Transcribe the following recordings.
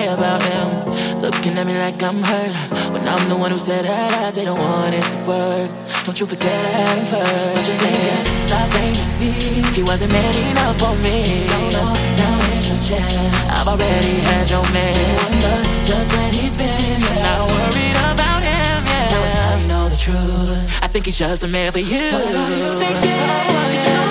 care about them. Looking at me like I'm hurt. When I'm the one who said that I didn't want it to work. Don't you forget I'm first. But you think stop blaming me. He wasn't man enough for me. No, no, now here's your chance. I've already had your man. Wonder just where he's been. Yeah. Not worried about him, yeah. Now it's time you know the truth. I think he's just a man for you. What do you think? Did you know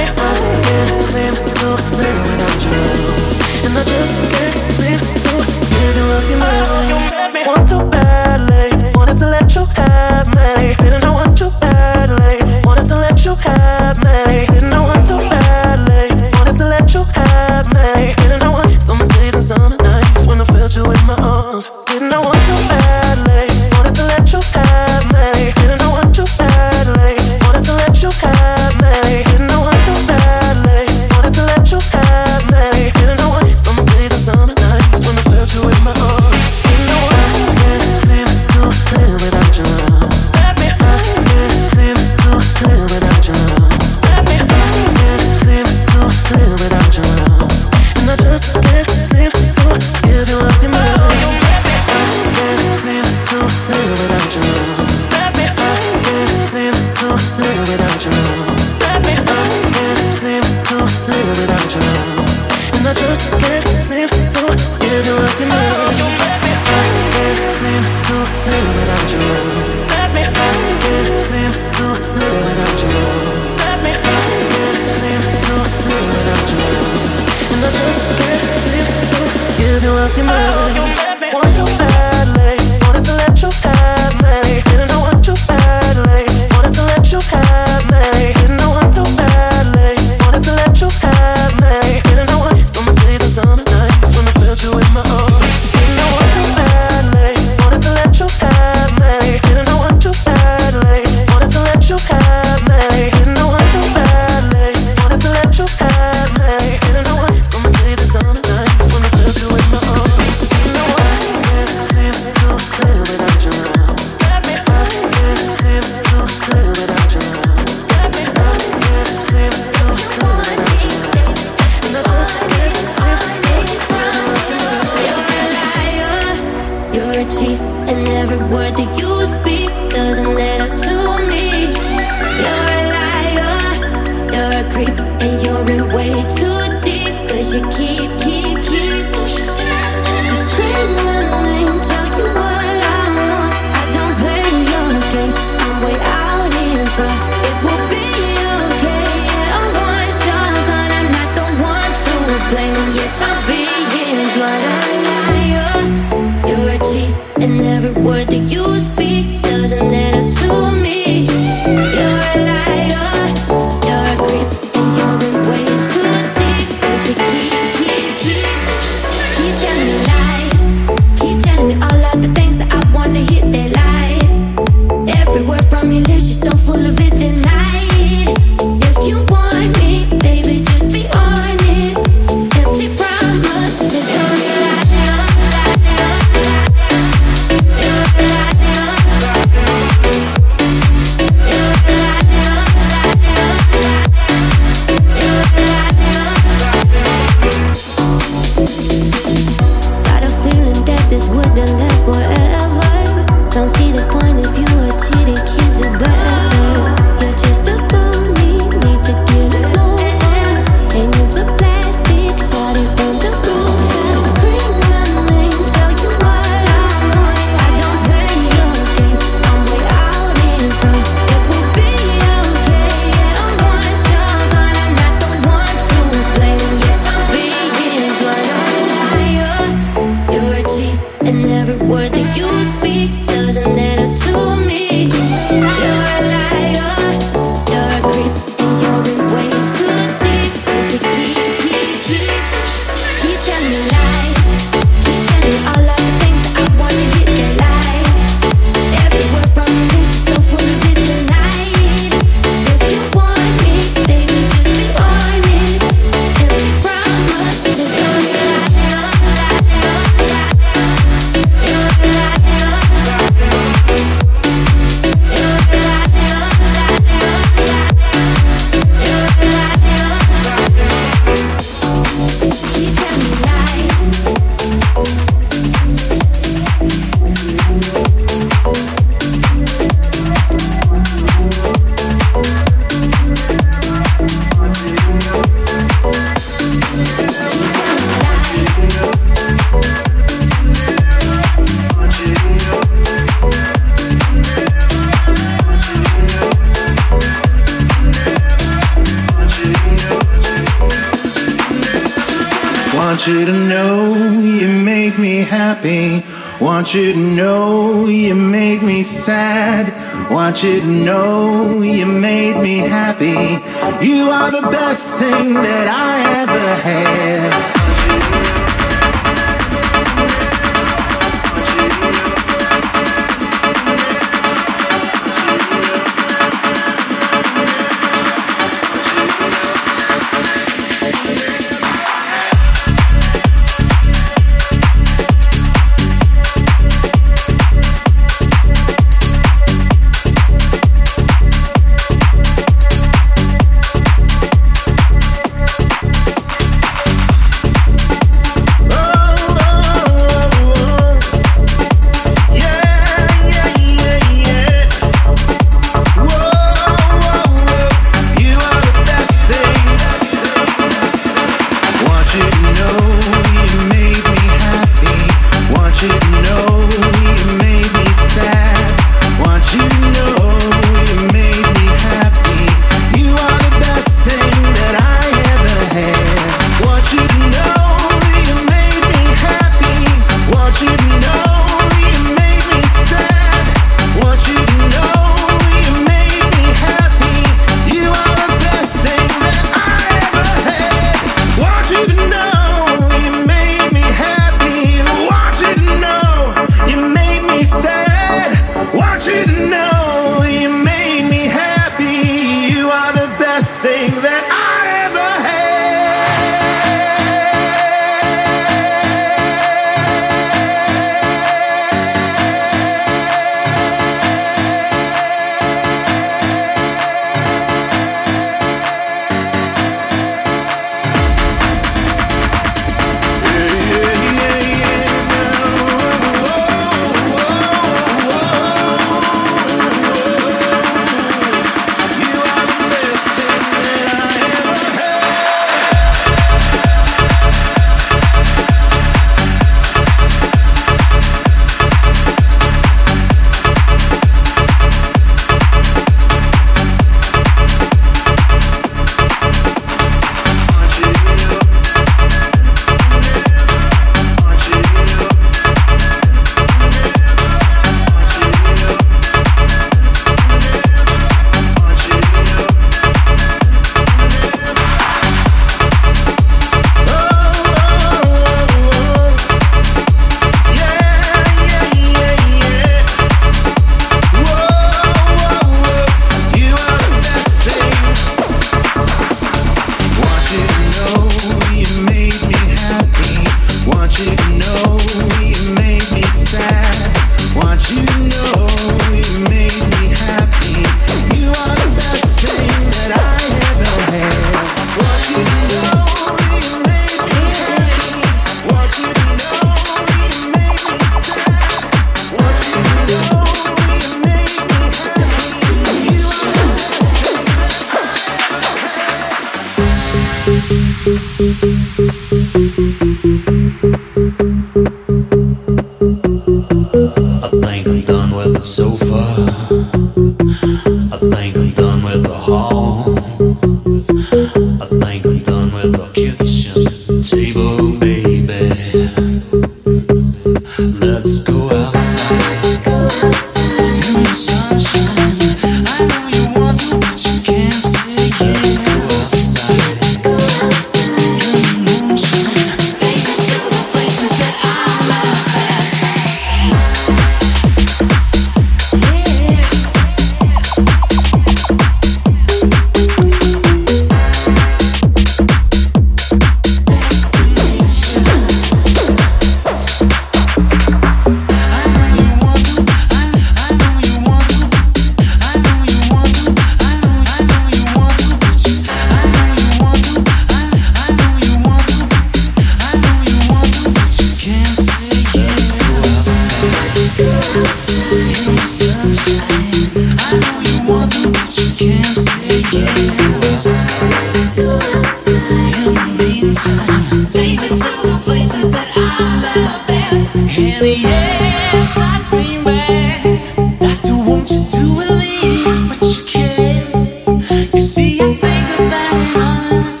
See you think about it all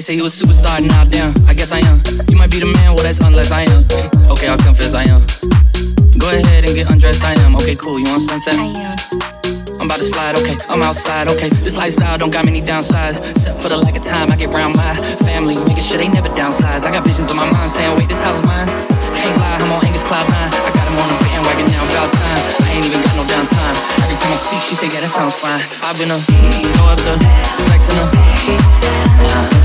They say you a superstar, now damn, I guess I am. You might be the man, well that's unless I am. Okay, I'll confess I am. Go ahead and get undressed, I am. Okay, cool, you want sunset? I am. I'm about to slide, okay, I'm outside, okay. This lifestyle don't got many downsides. Except for the lack of time I get round my family, making sure they never downsize. I got visions in my mind saying, wait, this house mine. Can't lie, I'm on Angus Cloud 9. I got him on a bandwagon now, about time. I ain't even got no downtime. Every time I speak, she say, yeah, that sounds fine. I've been a, go up the, sex in a, uh,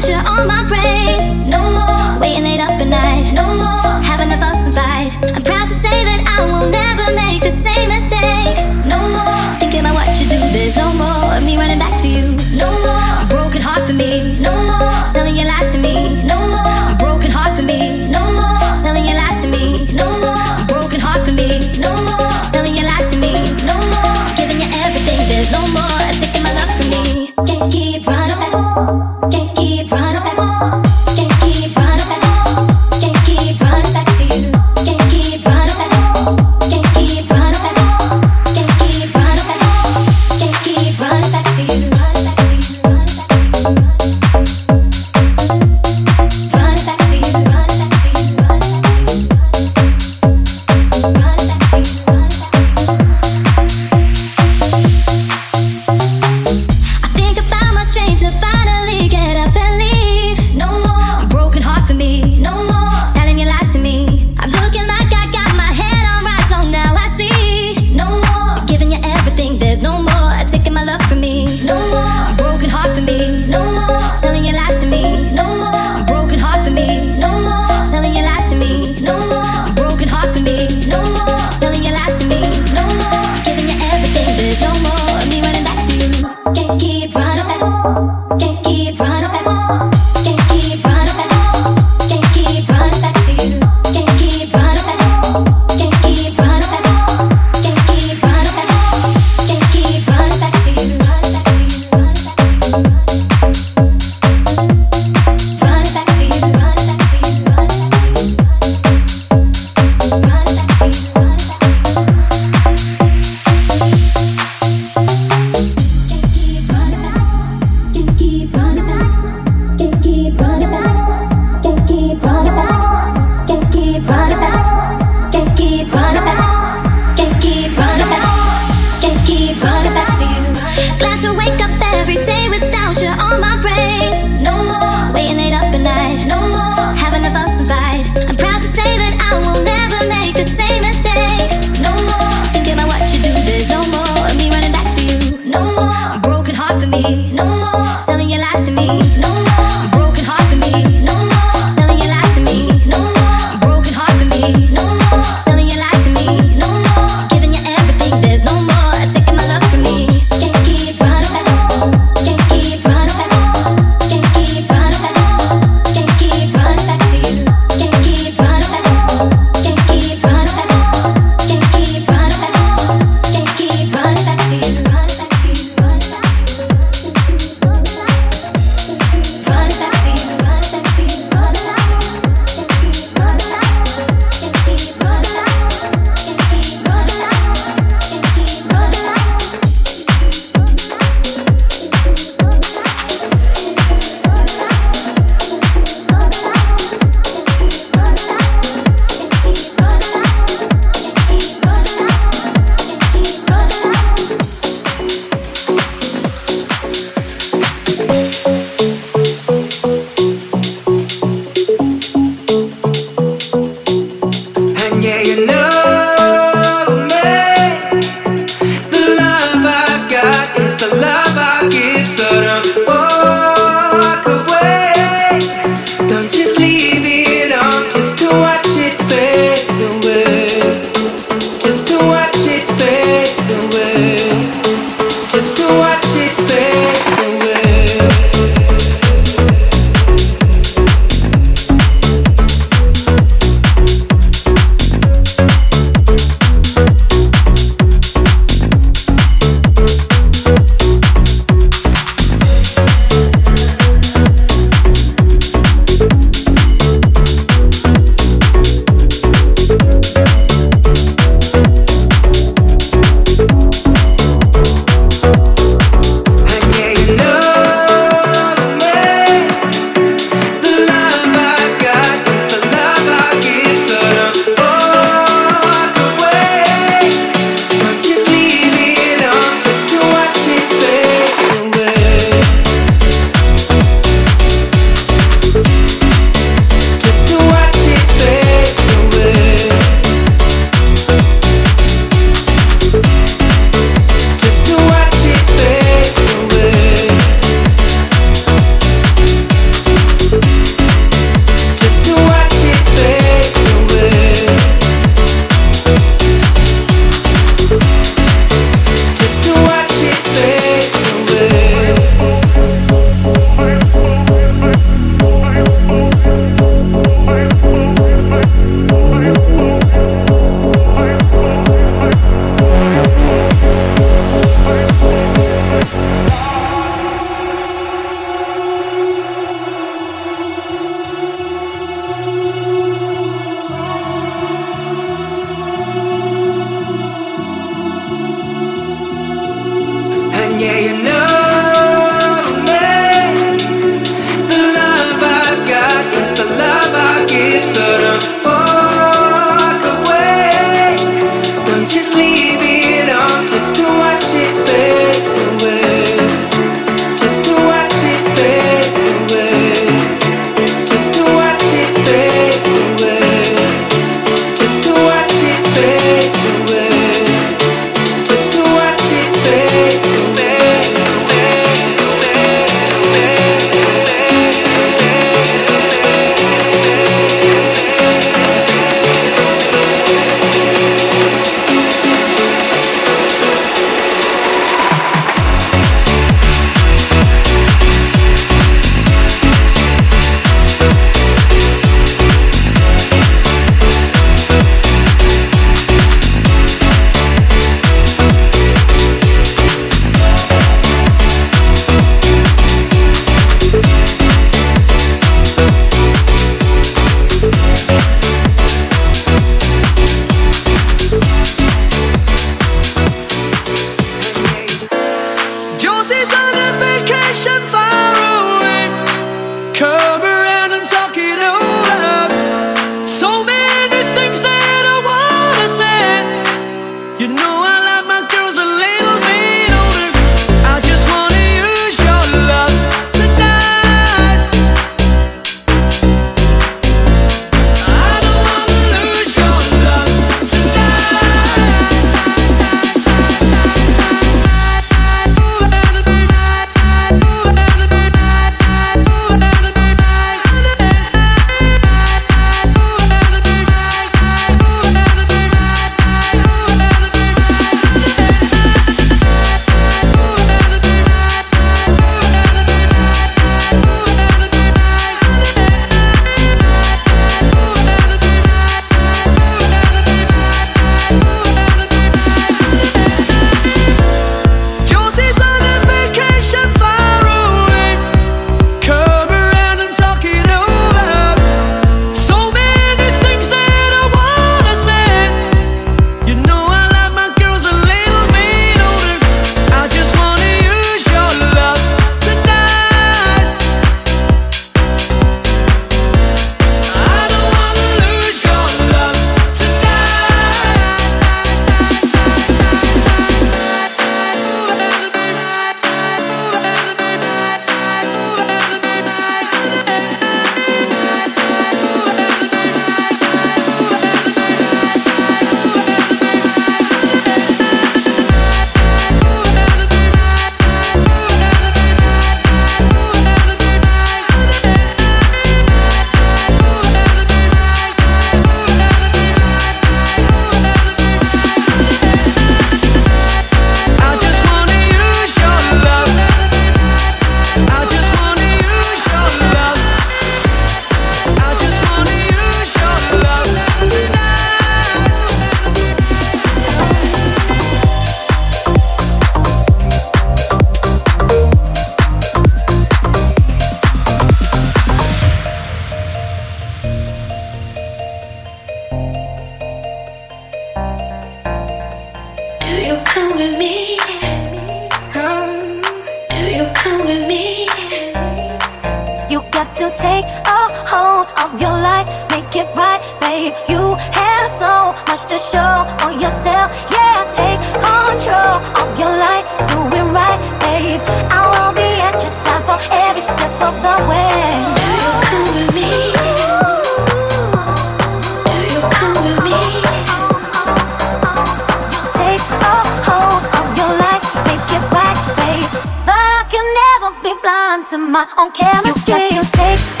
to my own chemistry. You got to take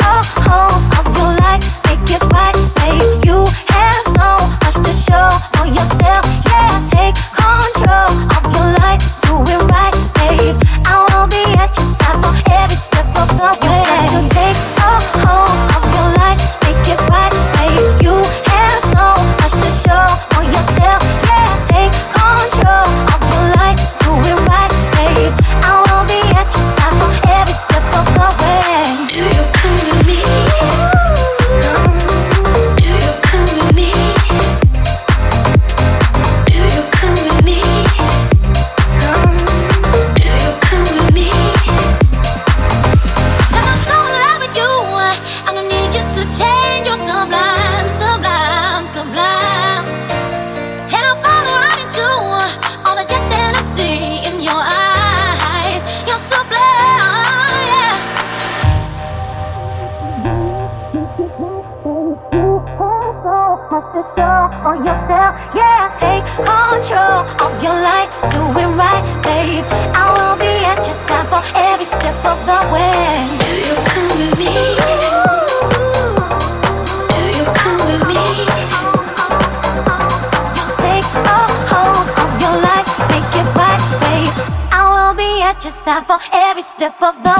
step of the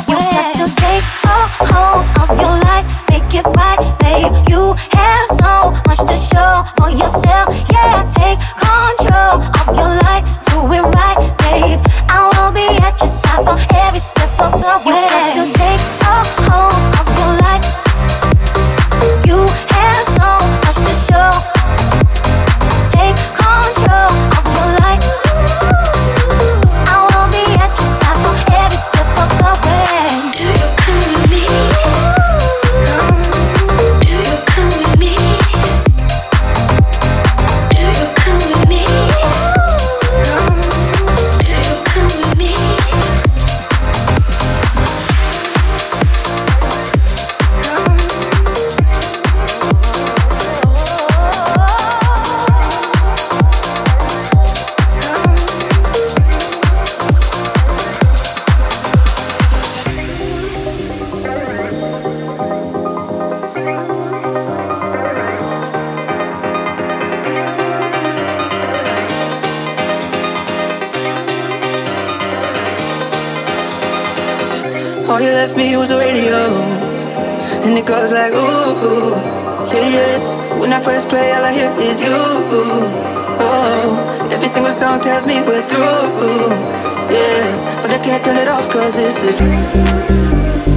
tells me we're through. Yeah, but I can't turn it off cause it's the truth.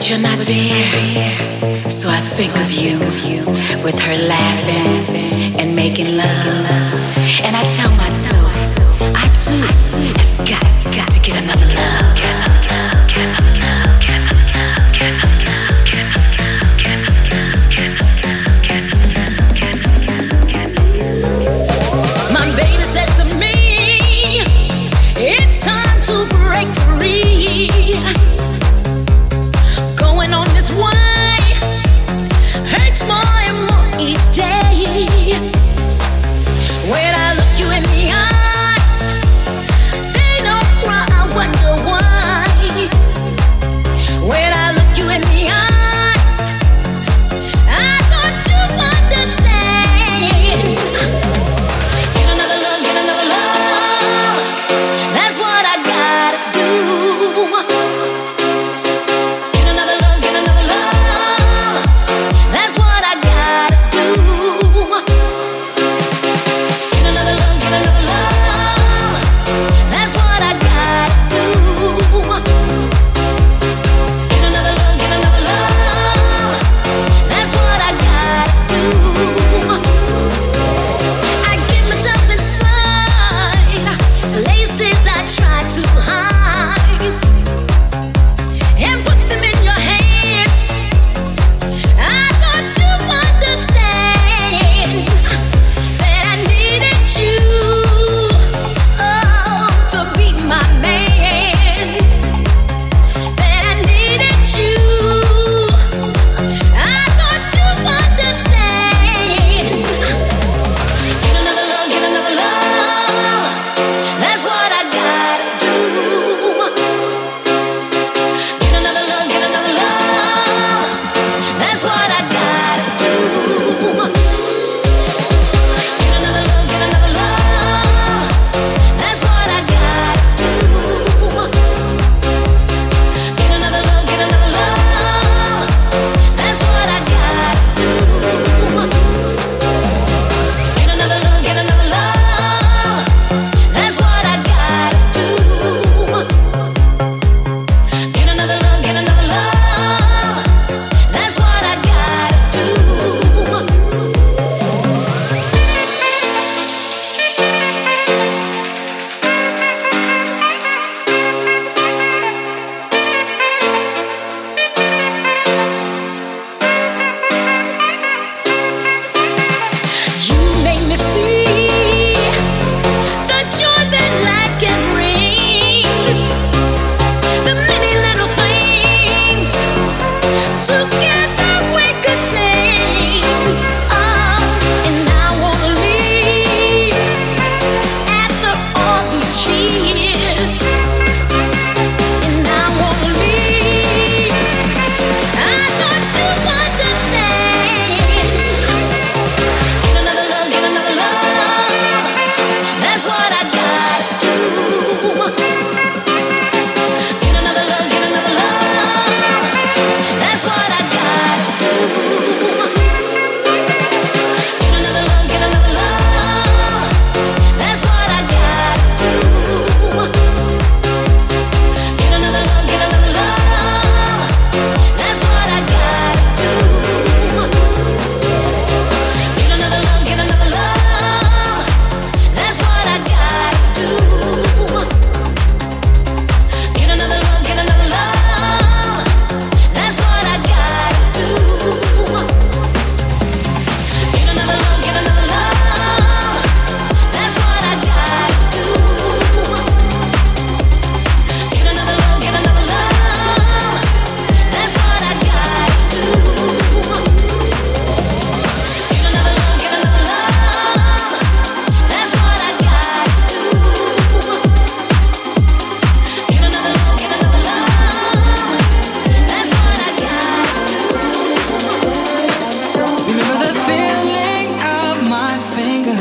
But you're not there, so I think of you with her laughing and making love. And I tell myself, I too have got, got to get another love.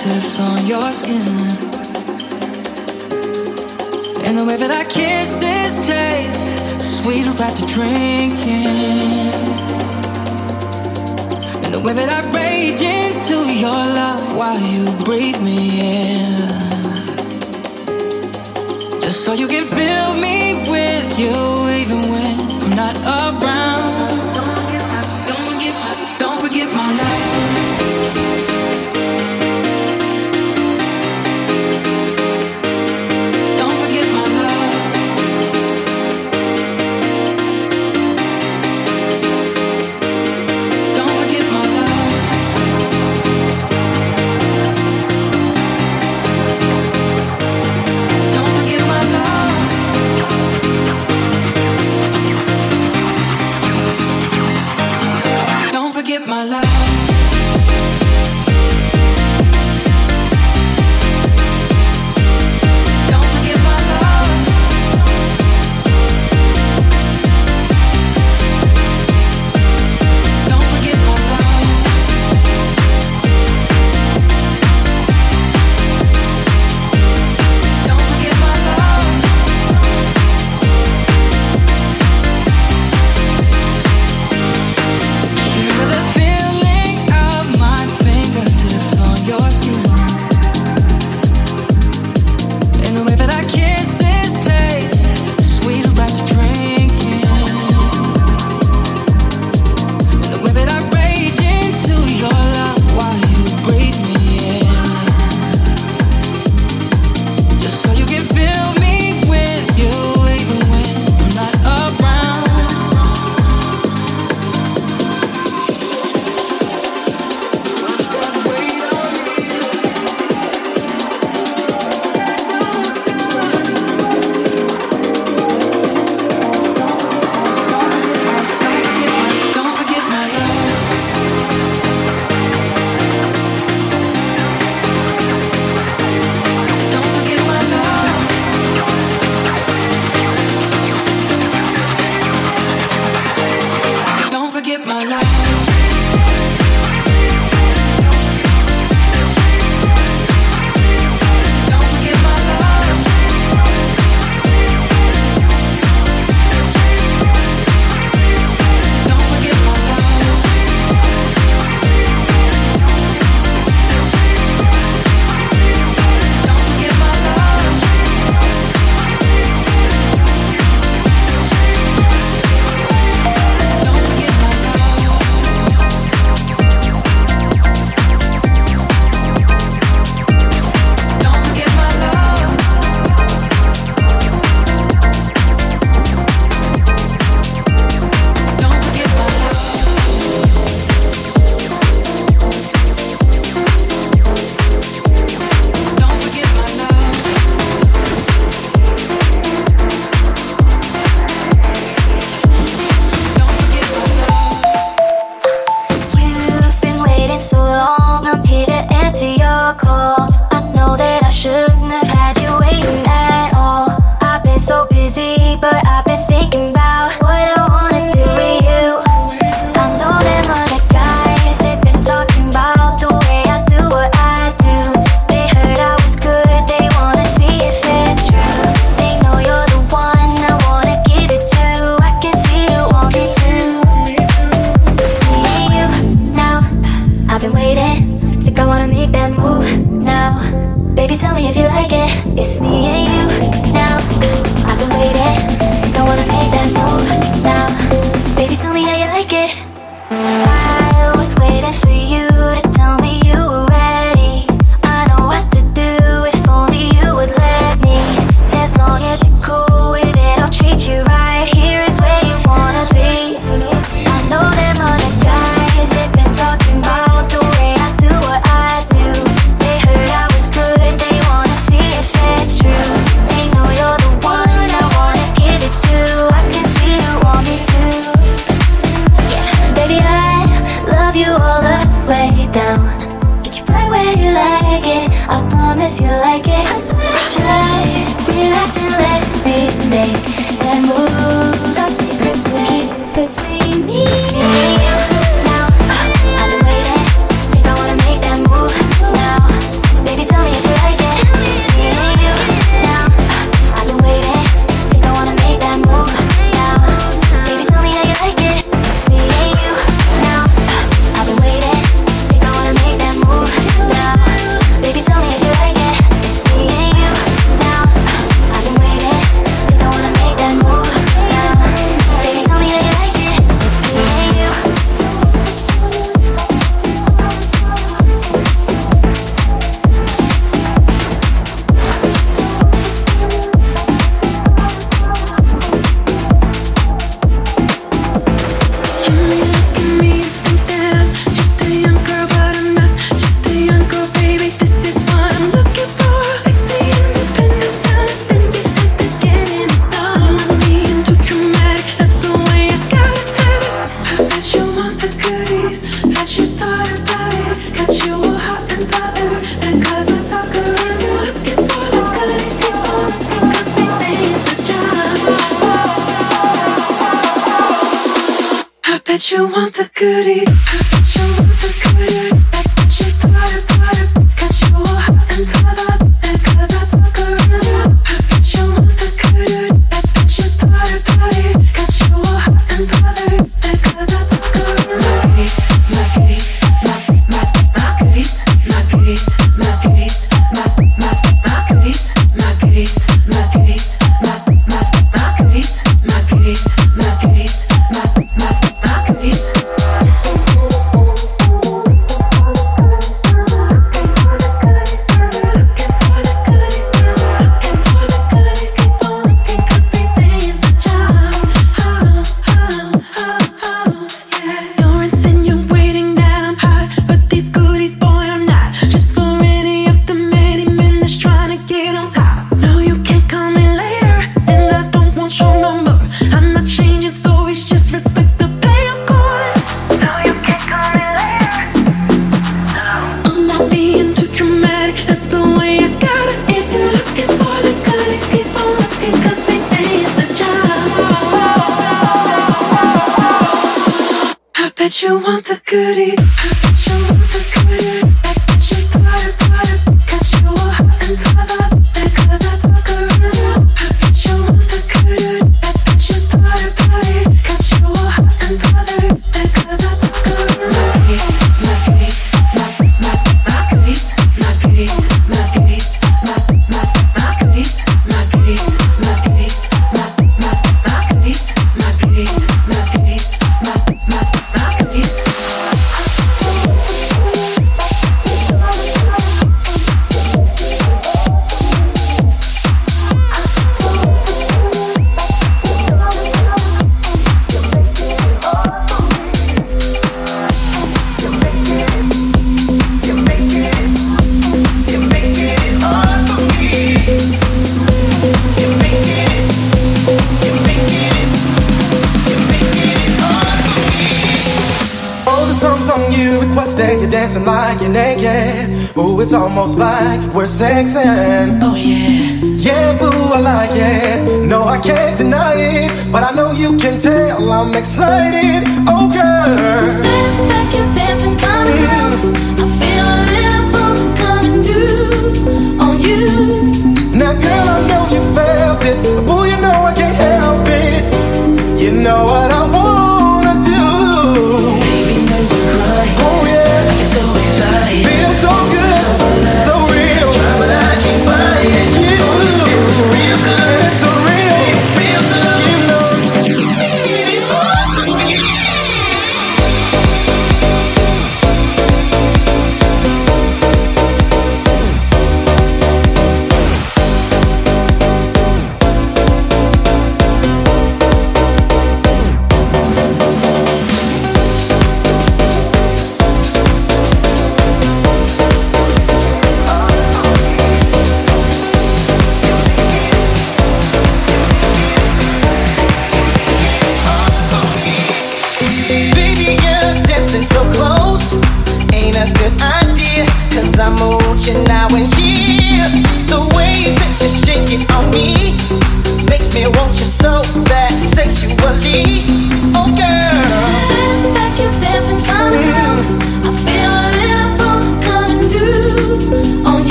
fingertips on your skin. And the way that our kisses taste sweeter after drinking. And the way that I rage into your love while you breathe me in. Just so you can fill me with you even when I'm not around. Don't forget my, don't don't forget my love.